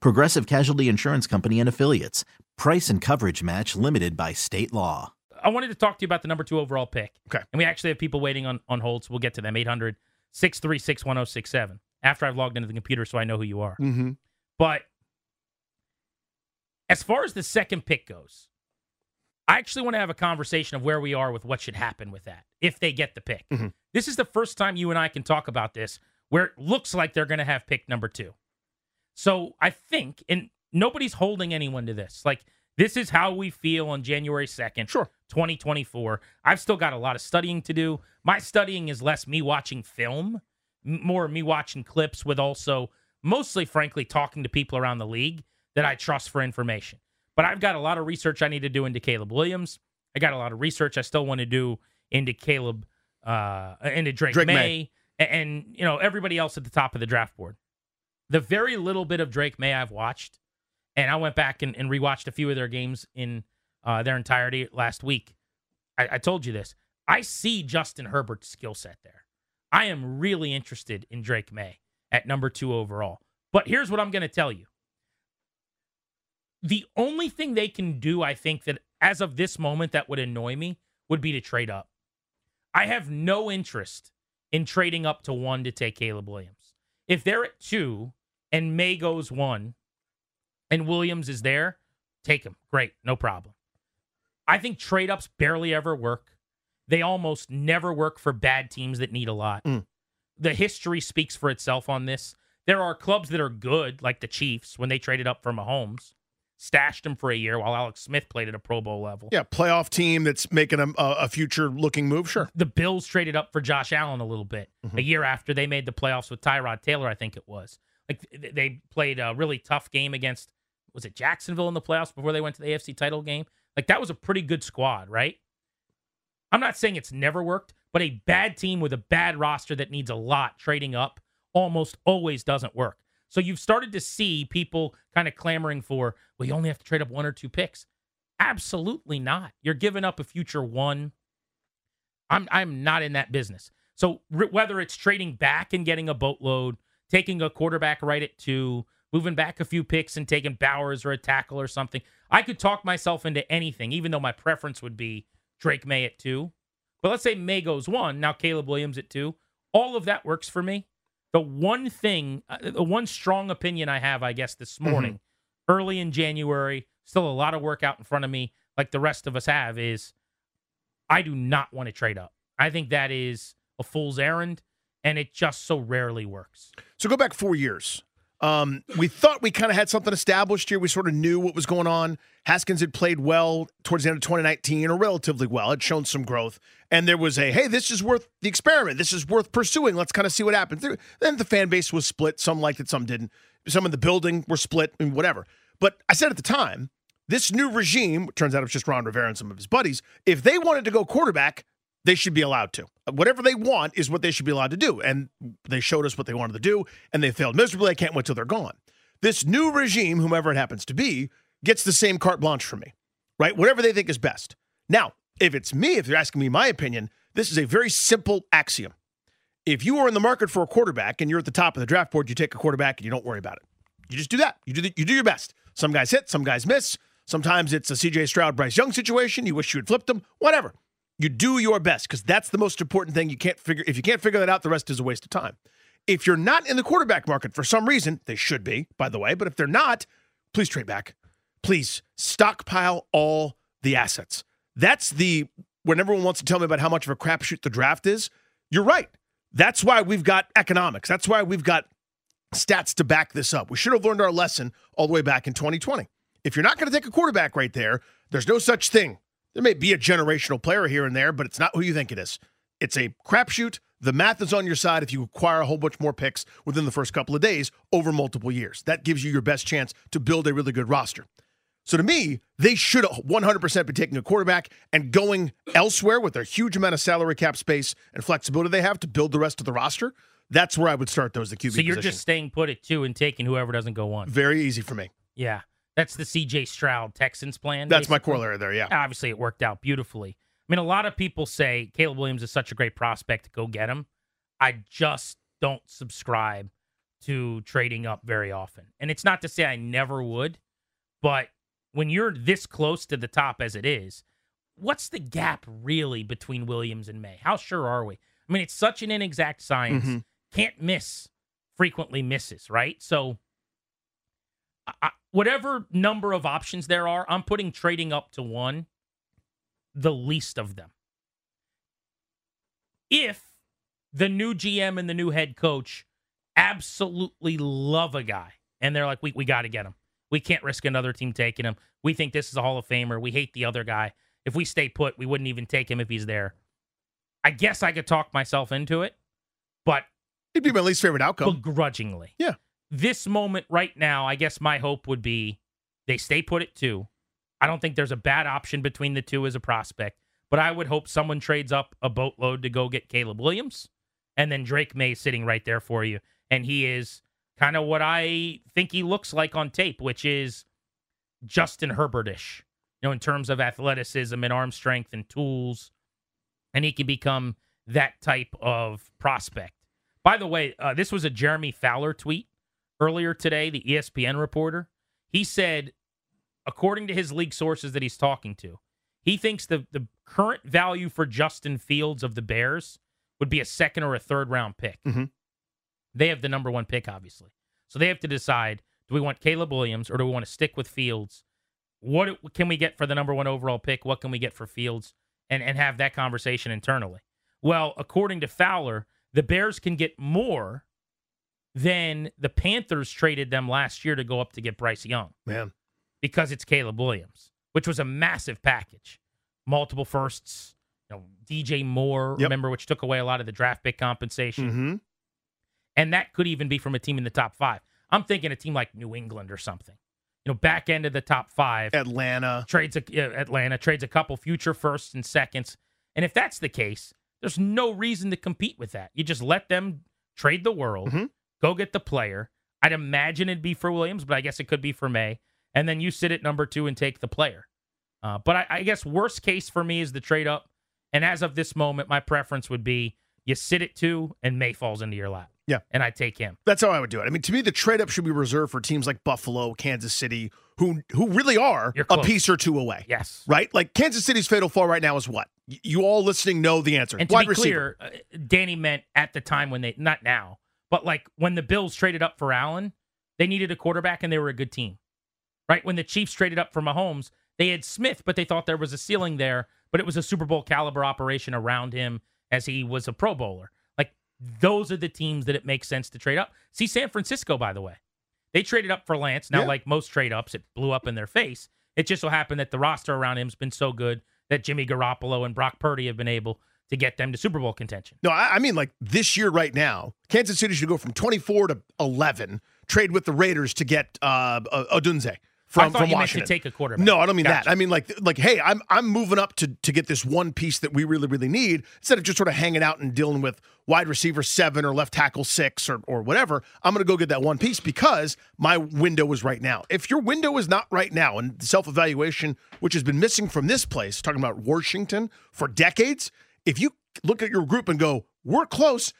Progressive Casualty Insurance Company and Affiliates. Price and coverage match limited by state law. I wanted to talk to you about the number two overall pick. Okay. And we actually have people waiting on, on hold, so we'll get to them. 800 636 1067 after I've logged into the computer so I know who you are. Mm-hmm. But as far as the second pick goes, I actually want to have a conversation of where we are with what should happen with that if they get the pick. Mhm. This is the first time you and I can talk about this where it looks like they're going to have pick number two. So I think, and nobody's holding anyone to this. Like, this is how we feel on January 2nd, Sure. 2024. I've still got a lot of studying to do. My studying is less me watching film, more me watching clips, with also mostly, frankly, talking to people around the league that I trust for information. But I've got a lot of research I need to do into Caleb Williams. I got a lot of research I still want to do into Caleb, uh, into Drake, Drake Maye, Maye. and, you know everybody else at the top of the draft board. The very little bit of Drake Maye I've watched, and I went back and, and rewatched a few of their games in uh, their entirety last week. I, I told you this. I see Justin Herbert's skill set there. I am really interested in Drake Maye at number two overall. But here's what I'm going to tell you. The only thing they can do, I think, that as of this moment that would annoy me would be to trade up. I have no interest in trading up to one to take Caleb Williams. If they're at two and Maye goes one and Williams is there, take him. Great, no problem. I think trade ups barely ever work. They almost never work for bad teams that need a lot. Mm. The history speaks for itself on this. There are clubs that are good, like the Chiefs, when they traded up for Mahomes, stashed him for a year while Alex Smith played at a Pro Bowl level. Yeah, playoff team that's making a, a, a future-looking move. Sure. The Bills traded up for Josh Allen a little bit Mhm. a year after they made the playoffs with Tyrod Taylor, I think it was. Like they played a really tough game against was it Jacksonville in the playoffs before they went to the AFC title game? Like that was a pretty good squad, right? I'm not saying it's never worked, but a bad team with a bad roster that needs a lot trading up almost always doesn't work. So you've started to see people kind of clamoring for, well, you only have to trade up one or two picks. Absolutely not. You're giving up a future one. I'm I'm not in that business. So r- whether it's trading back and getting a boatload, taking a quarterback right at two, moving back a few picks and taking Bowers or a tackle or something, I could talk myself into anything, even though my preference would be Drake Maye at two. But let's say Maye goes one, now Caleb Williams at two. All of that works for me. The one thing, uh, the one strong opinion I have, I guess, this morning, early in January, still a lot of work out in front of me, like the rest of us have, is I do not want to trade up. I think that is a fool's errand, and it just so rarely works. So go back four years. Um, we thought we kind of had something established here. We sort of knew what was going on. Haskins had played well towards the end of 2019, or relatively well, had shown some growth. And there was a, hey, this is worth the experiment. This is worth pursuing. Let's kind of see what happens. Then the fan base was split. Some liked it, some didn't. Some in the building were split, and whatever. But I said at the time, this new regime, turns out it's just Ron Rivera and some of his buddies, if they wanted to go quarterback, they should be allowed to. Whatever they want is what they should be allowed to do. And they showed us what they wanted to do, and they failed miserably. I can't wait till they're gone. This new regime, whomever it happens to be, gets the same carte blanche from me, right? Whatever they think is best. Now, if it's me, if you're asking me my opinion, this is a very simple axiom. If you are in the market for a quarterback and you're at the top of the draft board, you take a quarterback and you don't worry about it. You just do that. You do the, you do your best. Some guys hit, some guys miss. Sometimes it's a CJ Stroud, Bryce Young situation. You wish you had flipped them. Whatever. You do your best because that's the most important thing. You can't figure if you can't figure that out, the rest is a waste of time. If you're not in the quarterback market for some reason, they should be, by the way, but if they're not, please trade back please stockpile all the assets. That's the when everyone wants to tell me about how much of a crapshoot the draft is. You're right. That's why we've got economics. That's why we've got stats to back this up. We should have learned our lesson all the way back in 2020. If you're not going to take a quarterback right there, there's no such thing. There may be a generational player here and there, but it's not who you think it is. It's a crapshoot. The math is on your side if you acquire a whole bunch more picks within the first couple of days over multiple years. That gives you your best chance to build a really good roster. So to me, they should 100% be taking a quarterback and going elsewhere with their huge amount of salary cap space and flexibility they have to build the rest of the roster. That's where I would start those the QB. So you're position. just staying put at two and taking whoever doesn't go one. very easy for me. Yeah, that's the C.J. Stroud Texans plan. That's my corollary there. Yeah. Obviously, it worked out beautifully. I mean, a lot of people say Caleb Williams is such a great prospect to go get him. I just don't subscribe to trading up very often. And it's not to say I never would, but when you're this close to the top as it is, what's the gap really between Williams and Maye? How sure are we? I mean, it's such an inexact science. Mhm. Can't miss, frequently misses, right? So, I- whatever number of options there are, I'm putting trading up to one the least of them. If the new GM and the new head coach absolutely love a guy and they're like, we, we got to get him. We can't risk another team taking him. We think this is a Hall of Famer. We hate the other guy. If we stay put, we wouldn't even take him if he's there. I guess I could talk myself into it, but He'd be my least favorite outcome. begrudgingly. Yeah. This moment right now, I guess my hope would be they stay put at two. I don't think there's a bad option between the two as a prospect, but I would hope someone trades up a boatload to go get Caleb Williams, and then Drake Maye sitting right there for you, and he is kind of what I think he looks like on tape, which is Justin Herbertish, you know, in terms of athleticism and arm strength and tools, and he can become that type of prospect. By the way, uh, this was a Jeremy Fowler tweet earlier today, the ESPN reporter. He said, according to his league sources that he's talking to, he thinks the, the current value for Justin Fields of the Bears would be a second or a third round pick. Mhm. They have the number one pick, obviously. So they have to decide do we want Caleb Williams or do we want to stick with Fields? What can we get for the number one overall pick? What can we get for Fields? And, and have that conversation internally. Well, according to Fowler, the Bears can get more than the Panthers traded them last year to go up to get Bryce Young Man. because it's Caleb Williams, which was a massive package. Multiple firsts, you know, DJ Moore, Yep. remember, which took away a lot of the draft pick compensation. Mm-hmm. And that could even be from a team in the top five. I'm thinking a team like New England or something. You know, back end of the top five Atlanta. trades a, uh, Atlanta trades a couple future firsts and seconds. And if that's the case, there's no reason to compete with that. You just let them trade the world, Mhm. Go get the player. I'd imagine it'd be for Williams, but I guess it could be for Maye. And then you sit at number two and take the player. Uh, but I, I guess worst case for me is the trade up. And as of this moment, my preference would be you sit at two and Maye falls into your lap. Yeah. And I take him. That's how I would do it. I mean, to me, the trade up should be reserved for teams like Buffalo, Kansas City, who who really are a piece or two away. Yes. Right? Like Kansas City's fatal flaw right now is what? You all listening know the answer. And to Wide be receiver. clear, uh, Danny meant at the time when they, not now, but like when the Bills traded up for Allen, they needed a quarterback and they were a good team, right? When the Chiefs traded up for Mahomes, they had Smith, but they thought there was a ceiling there, but it was a Super Bowl caliber operation around him as he was a Pro Bowler. Like those are the teams that it makes sense to trade up. See San Francisco, by the way. They traded up for Lance. Now, Yeah. like most trade ups, it blew up in their face. It just so happened that the roster around him's been so good that Jimmy Garoppolo and Brock Purdy have been able to get them to Super Bowl contention. No, I, I mean like this year right now, Kansas City should go from 24 to 11, trade with the Raiders to get uh, Odunze from, from you Washington. take a quarterback. No, I don't mean Gotcha. that. I mean like like hey, I'm I'm moving up to to get this one piece that we really really need instead of just sort of hanging out and dealing with wide receiver 7 or left tackle 6 or or whatever. I'm going to go get that one piece because my window is right now. If your window is not right now and self-evaluation which has been missing from this place, talking about Washington for decades, if you look at your group and go, "We're close,"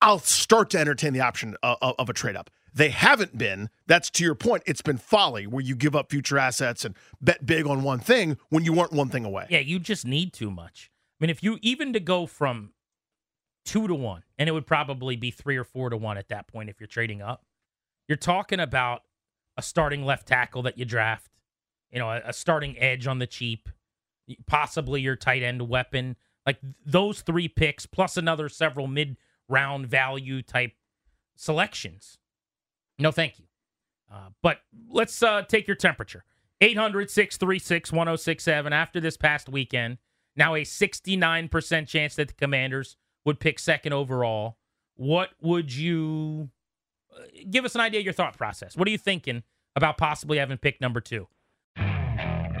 I'll start to entertain the option of, of, of a trade up. They haven't been. That's to your point. It's been folly where you give up future assets and bet big on one thing when you weren't one thing away. Yeah, you just need too much. I mean, if you even to go from two to one, and it would probably be three or four to one at that point if you're trading up, you're talking about a starting left tackle that you draft, you know, a, a starting edge on the cheap, possibly your tight end weapon. Like those three picks plus another several mid round value type selections. No, thank you. Uh, but let's uh, take your temperature. 800 636 1067 after this past weekend. Now a 69% chance that the Commanders would pick second overall. What would you uh, give us an idea of your thought process? What are you thinking about possibly having pick number two?